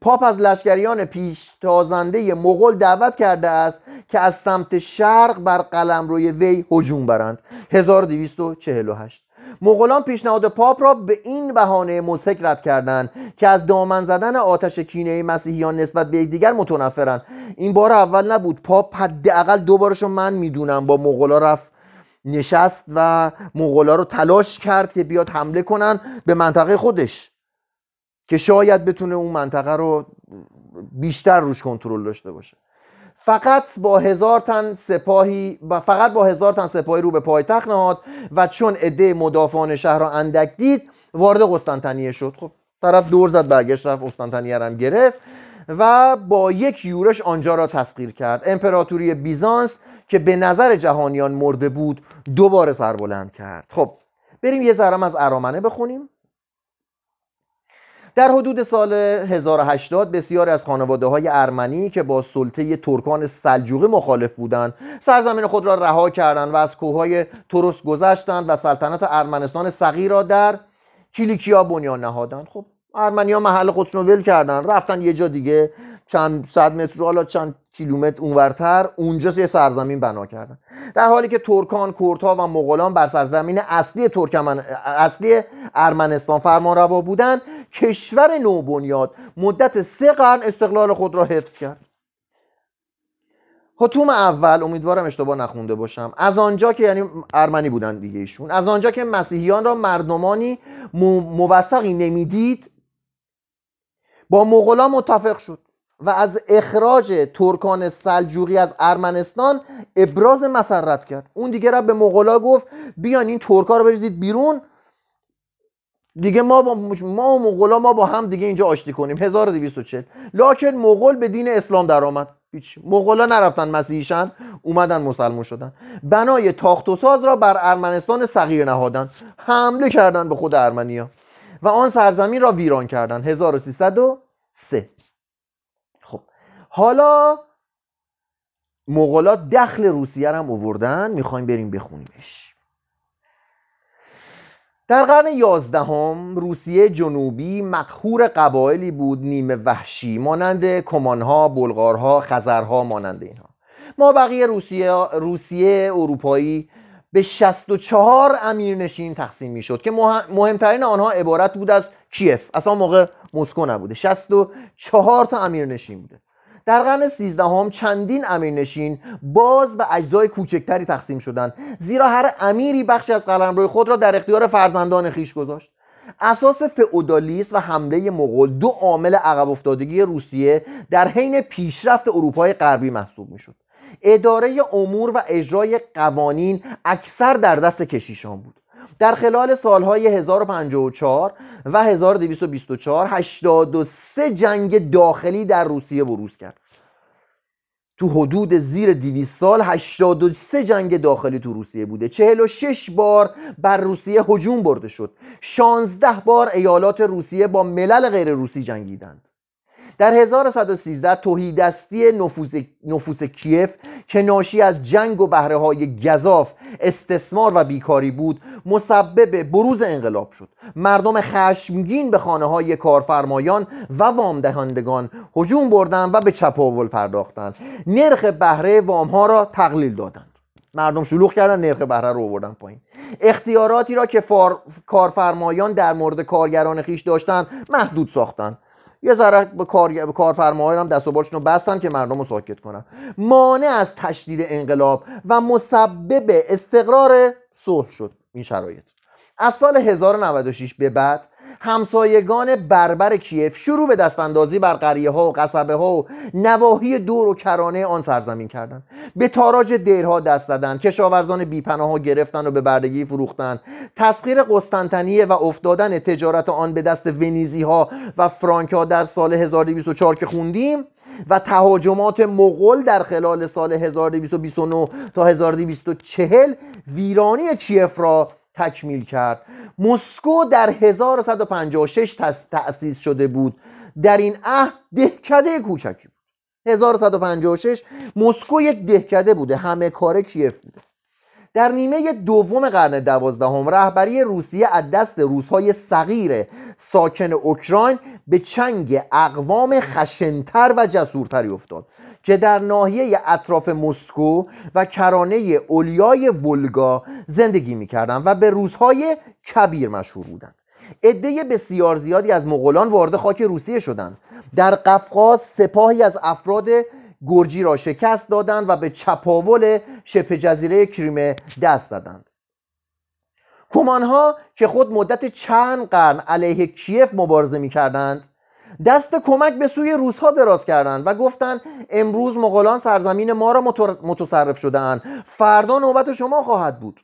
پاپ از لشکریان پیش تازنده مغول دعوت کرده است که از سمت شرق بر قلم روی وی هجوم برند. 1248 مغولان پیشنهاد پاپ را به این بهانه مضحک رد کردند که از دامن زدن آتش کینه مسیحیان نسبت به یکدیگر متنفرن این بار اول نبود. پاپ حداقل دو بارشو من می‌دونم با مغولا رفت نشست و مغولا رو تلاش کرد که بیاد حمله کنن به منطقه خودش که شاید بتونه اون منطقه رو بیشتر روش کنترل داشته باشه. فقط با هزار تن سپاهی و فقط با هزار تن سپاهی رو به پایتخت نهاد و چون عده مدافعان شهر را اندک دید وارد قسطنطنیه شد. خب طرف دور زد برگشت رفت قسطنطنیه هم گرفت و با یک یورش آنجا را تسخیر کرد. امپراتوری بیزانس که به نظر جهانیان مرده بود دوباره سربلند کرد. خب بریم یه ذرم از ارامنه بخونیم. در حدود سال 1080 بسیاری از خانواده های ارمنی که با سلطه ترکان سلجوقی مخالف بودند سرزمین خود را رها کردند و از کوههای ترست گذشتند و سلطنت ارمنستان صغیر را در کلیکیا بنیان نهادند. خب ارمنیا محل خودشون ول کردن رفتن یه جا دیگه چند صد متر حالا چند کیلومتر اونورتر اونجا یه سرزمین بنا کردن. در حالی که ترکان کردها و مغولان بر سرزمین اصلی ترکمن اصلی ارمنستان فرمان بودند کشور نوبنیاد مدت سه قرن استقلال خود را حفظ کرد. حتوم اول امیدوارم اشتباه نخونده باشم از آنجا که یعنی ارمنی بودن دیگه ایشون از آنجا که مسیحیان را مردمانی موثقی نمی‌دید با مغلا متفق شد و از اخراج ترکان سلجوقی از ارمنستان ابراز مسرت کرد. اون دیگه را به مغلا گفت بیان این ترکا رو بریزید بیرون دیگه ما با ما و مغلا ما با هم دیگه اینجا آشتی کنیم. 1240 لکن مغول به دین اسلام درآمد. هیچ. مغلا نرفتن مسیحیشن اومدن مسلمان شدن. بنای تاخت و ساز را بر ارمنستان صغیر نهادن. حمله کردن به خود ارمنیا. و آن سرزمین را ویران کردن. 1303 خب. حالا مغولات دخل روسیه هم اووردن می‌خوایم بریم بخونیمش. در قرن یازدهم روسیه جنوبی مقهور قبایلی بود نیمه وحشی مانند کمانها، بلغارها، خزرها مانند اینها. ما بقیه روسیه, روسیه اروپایی به 64 امیرنشین تقسیم می شد که مهمترین آنها عبارت بود از کیف. اصلا موقع مسکو نبوده. 64 تا امیرنشین بوده. در قرن سیزدهم چندین امیرنشین باز به اجزای کوچکتری تقسیم شدند زیرا هر امیری بخشی از قلمرو خود را در اختیار فرزندان خیش گذاشت. اساس فئودالیسم و حمله مغول دو عامل عقب افتادگی روسیه در حین پیشرفت اروپای غربی محسوب می‌شد. اداره امور و اجرای قوانین اکثر در دست کشیشان بود. در خلال سالهای 1054 و 1224 83 جنگ داخلی در روسیه بروز کرد. تو حدود زیر 200 سال 83 جنگ داخلی تو روسیه بوده. 46 بار بر روسیه هجوم برده شد. 16 بار ایالات روسیه با ملل غیر روسی جنگیدند. در 1113 توهیدستی نفوس, نفوس کیف که ناشی از جنگ و بهره های گذاف استثمار و بیکاری بود مسبب بروز انقلاب شد. مردم خشمگین به خانه های کارفرمایان و وامدهندگان هجوم بردند و به چپاول پرداختند. نرخ بهره وام ها را تقلیل دادند. مردم شلوغ کردن نرخ بهره رو آوردن پایین. اختیاراتی را که کارفرمایان در مورد کارگران خیش داشتند محدود ساختند. یه ذره به, کار... به کارفرمایان هم دست و بالشون بستن که مردم رو ساکت کنن. مانع از تشدید انقلاب و مسبب استقرار صلح شد این شرایط. از سال 1096 به بعد همسایگان بربر کیف شروع به دستاندازی بر قریه ها و قصبه ها و نواحی دور و کرانه آن سرزمین کردند. به تاراج دیرها دست زدند. کشاورزان بیپناه ها گرفتن و به بردگی فروختند. تسخیر قسطنطنیه و افتادن تجارت آن به دست ونیزی ها و فرانک ها در سال 1224 که خوندیم و تهاجمات مغول در خلال سال 1229 تا 1240 ویرانی کیف را تکمیل کرد. مسکو در 1156 تأسیس شده بود. در این عهد دهکده کوچکی بود. 1156 مسکو یک دهکده بوده همه کار کیف بوده. در نیمه دوم قرن دوازدهم رهبری روسیه از دست روسهای صغیر ساکن اوکراین به چنگ اقوام خشنتر و جسورتری افتاد. که در ناحیه اطراف مسکو و کرانه اولیای ولگا زندگی می‌کردند و به روزهای کبیر مشهور بودند. عده بسیار زیادی از مغولان وارد خاک روسیه شدند. در قفقاز سپاهی از افراد گرجی را شکست دادند و به چپاول شبه جزیره کریمه دست دادند. کمانها که خود مدت چند قرن علیه کیف مبارزه می کردند دست کمک به سوی روسها دراز کردند و گفتند امروز مغولان سرزمین ما را متصرف شدهاند. فردا نوبت شما خواهد بود.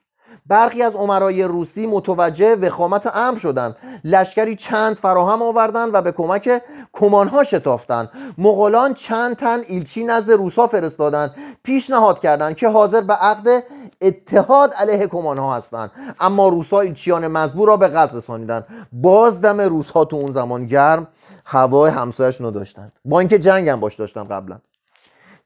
برخی از عمرای روسی متوجه وخامت امر شدند. لشکری چند فراهم آوردند و به کمک کمانها شتافتند. مغولان چند تن ایلچی نزد روسها فرستادند. پیشنهاد کردند که حاضر به عقد اتحاد علیه کمانها هستند. اما روسها ایلچیان مزبور را به قتل رسانیدند. باز دم روسها تو اون زمان گرم هوای همسایشون رو داشتند. با اینکه جنگ هم باش داشتن قبلا.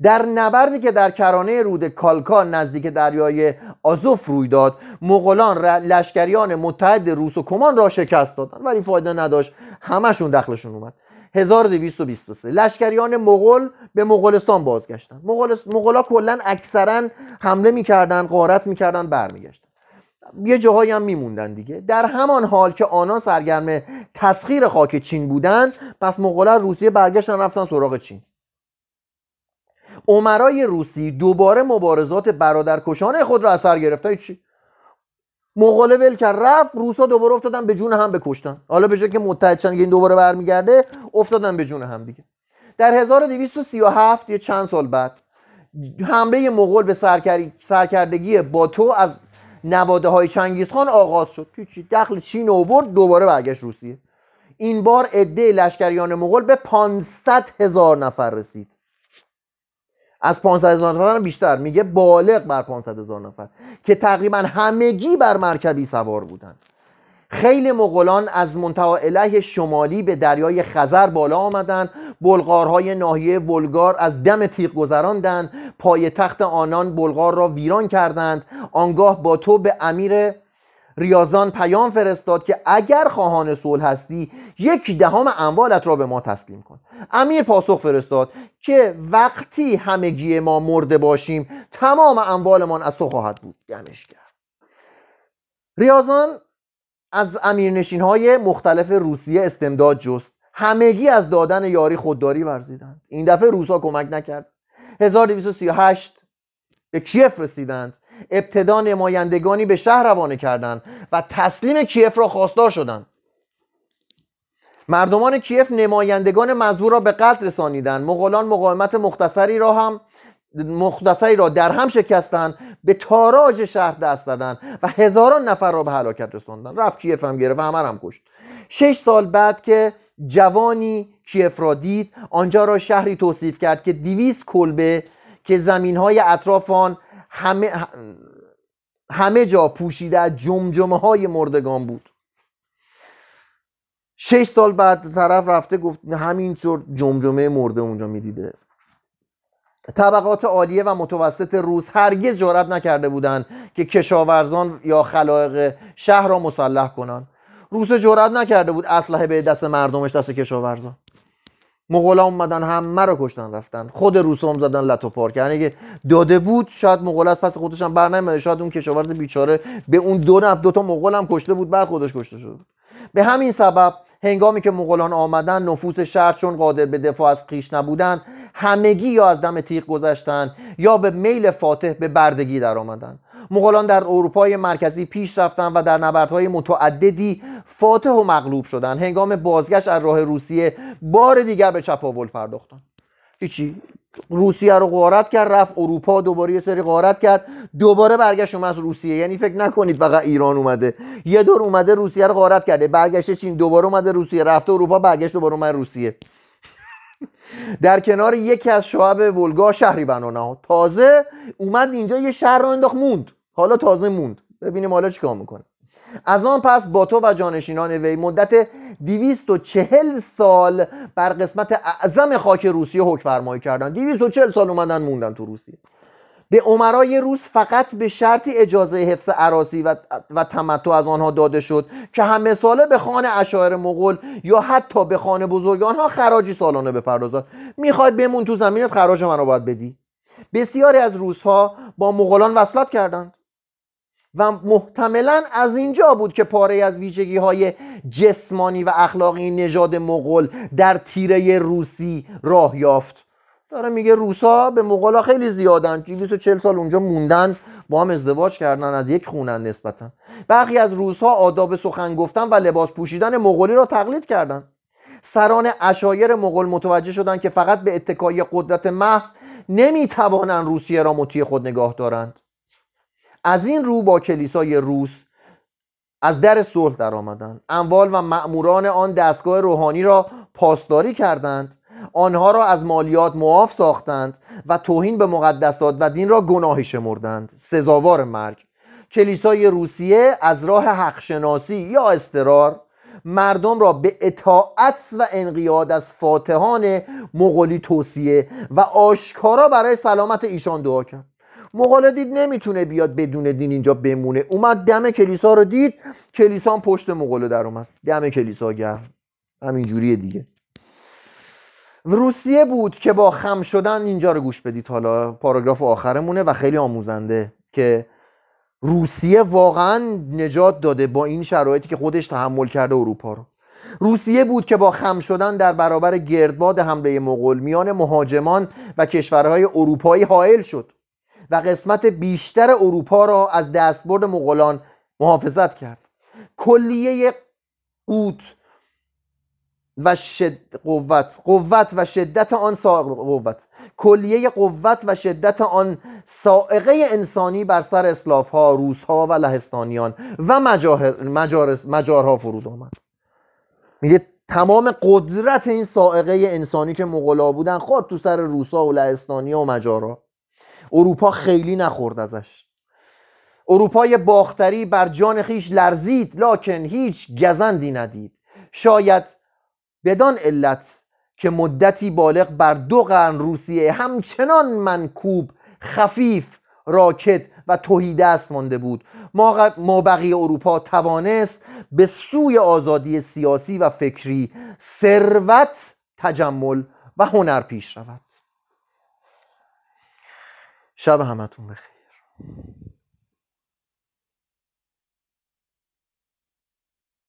در نبردی که در کرانه رود کالکا نزدیک دریای آزوف روی داد مغولان لشکریان متحد روس و کمان را شکست دادند. ولی فایده نداشت همشون دخلشون اومد. 1223 لشکریان مغول به مغولستان بازگشتن مغول... مغولا کلا اکثرا حمله می‌کردن غارت می‌کردن برمیگشتن یه جاهایی هم میموندن دیگه. در همان حال که آنان سرگرم تسخیر خاک چین بودن پس مغول روسیه برگشتن رفتن سراغ چین. عمرای روسی دوباره مبارزات برادرکشانه خود را از سر چی؟ مغول ول کرد رفت روسا دوباره افتادن به جون هم بکشتن. حالا به جای که متحد که این دوباره برمیگرده افتادن به جون هم دیگه. در 1237 یه چند سال بعد حمله مغول به سرکردگی باتو از نواده های چنگیز خان آغاز شد. پیچی دخل چین اوورد دوباره برگشت روسیه. این بار عده لشکریان مغول به 500 هزار نفر رسید. از 500 هزار نفر بیشتر. میگه بالغ بر 500 هزار نفر که تقریبا همگی بر مرکبی سوار بودند خیلی مغولان از منطقه اله شمالی به دریای خزر بالا آمدند. بلغارهای ناحیه بلگار از دم تیغ گذراندند. پای تخت آنان بلغار را ویران کردند. آنگاه با تو به امیر ریاضان پیام فرستاد که اگر خواهان صلح هستی یک دهم اموالت را به ما تسلیم کن. امیر پاسخ فرستاد که وقتی همگی ما مرده باشیم تمام اموالمان از تو خواهد بود. دمش کرد ریاضان از امیرنشین های مختلف روسیه استمداد جست. همگی از دادن یاری خودداری ورزیدند. این دفعه روسا کمک نکرد. 1238 به کیف رسیدند. ابتدا نمایندگانی به شهر روانه کردند و تسلیم کیف را خواستار شدند. مردمان کیف نمایندگان مزبور را به قتل رسانیدند. مغولان مقاومت مختصری را هم مختصری را در هم شکستند به تاراج شهر دست دادن و هزاران نفر را به هلاکت رساندند رفت کیف هم گرفت همه هم کشت. شش سال بعد که جوانی کیف را دید آنجا را شهری توصیف کرد که دیویس کلبه که زمین های اطراف آن همه, همه جا پوشیده از جمجمه های مردگان بود. شش سال بعد طرف رفته گفت همینطور جمجمه مرده اونجا می‌دیده. طبقات عالیه و متوسط روس هرگز جرأت نکرده بودند که کشاورزان یا خلایق شهر را مسلح کنند. روس جرأت نکرده بود اسلحه به دست مردمش دست کشاورزان. مغولا اومدن همه رو کشتن رفتن. خود روس هم زدن لتو پارک یعنی که داده بود شاید مغول از پس خودش هم بر شاید اون کشاورز بیچاره به اون دو نفر دو تا مغول هم کشته بود بعد خودش کشته بود به همین سبب هنگامی که مغولان آمدن نفوس شهر چون قادر به دفاع از خیش نبودن همگی یا از دم تیغ گذشتن یا به میل فاتح به بردگی در آمدن. مغولان در اروپای مرکزی پیش رفتن و در نبردهای متعددی فاتح و مغلوب شدند هنگام بازگشت از راه روسیه بار دیگر به چپاول پرداختن. هیچی. روسیه رو غارت کرد رفت اروپا دوباره یه سری غارت کرد. دوباره برگشت اومد از روسیه. یعنی فکر نکنید فقط ایران اومده. یه دور اومده روسیه رو غارت کرده. برگشت چین دوباره اومده روسیه. رفته اروپا برگشت دوباره اومد روسیه. در کنار یکی از شعب ولگا شهری بنا نهاد. تازه اومد اینجا یه شهر رو انداخت موند. حالا تازه موند. ببینیم حالا چیکار می‌کنه. از آن پس تو و جانشینان وی مدت چهل سال بر قسمت اعظم خاک روسیه حکم فرمایی کردن چهل سال اومدن موندن تو روسیه. به عمرای روس فقط به شرطی اجازه حفظ عراسی و, و تمتع از آنها داده شد که همه ساله به خانه اشاعر مغول یا حتی به خانه بزرگ آنها خراجی سالانه بپردازد می‌خواد بمون تو زمینت خراج من رو باید بدی. بسیاری از روسها با مغولان وصلت کردند. و محتملا از اینجا بود که پاره از ویژگی های جسمانی و اخلاقی نژاد مغول در تیره روسی راه یافت. داره میگه روسا به مغولا خیلی زیادن. 240 سال اونجا موندن با هم ازدواج کردن از یک خونن نسبتا. برخی از روسها آداب سخن گفتن و لباس پوشیدن مغولی را تقلید کردند سران اشایر مغول متوجه شدند که فقط به اتکای قدرت محض نمی‌توانند روسیه را مطیع خود نگاه دارند. از این رو با کلیسای روس از در صلح در آمدند اموال و مأموران آن دستگاه روحانی را پاسداری کردند. آنها را از مالیات معاف ساختند و توهین به مقدسات و دین را گناهی شمردند. سزاوار مرگ. کلیسای روسیه از راه حقشناسی یا استرار مردم را به اطاعت و انقیاد از فاتحان مغولی توصیه و آشکارا برای سلامت ایشان دعا کرد. مغاله دید نمی‌تونه بیاد بدون دین اینجا بمونه. اومد دم کلیسا رو دید. کلیسا پشت مغاله در اومد. دم کلیسا گرم. همینجوریه دیگه. روسیه بود که با خم شدن اینجا رو گوش بدید. حالا پاراگراف آخرمونه و خیلی آموزنده که روسیه واقعا نجات داده با این شرایطی که خودش تحمل کرده اروپا رو. روسیه بود که با خم شدن در برابر گردباد حمله مغول میان مهاجمان و کشورهای اروپایی حائل شد و قسمت بیشتر اروپا را از دستبرد مغولان محافظت کرد. کلیه قوت و شد قوت. قوت و شدت آن سا... قوت. کلیه قوت و شدت آن سائقه انسانی بر سر اسلاف ها روس ها و لهستانیان و مجاهر... مجار... مجارها فرود آمد. میگه تمام قدرت این سائقه انسانی که مغلا بودن خورد تو سر روسا و لهستانیا و مجارا. اروپا خیلی نخورد ازش. اروپای باختری بر جان خیش لرزید لکن هیچ گزندی ندید. شاید بدان علت که مدتی بالغ بر دو قرن روسیه همچنان منکوب خفیف راکت و توهی دست مانده بود. ما بقیه اروپا توانست به سوی آزادی سیاسی و فکری ثروت تجمل و هنر پیش رود. شب همتون بخیر.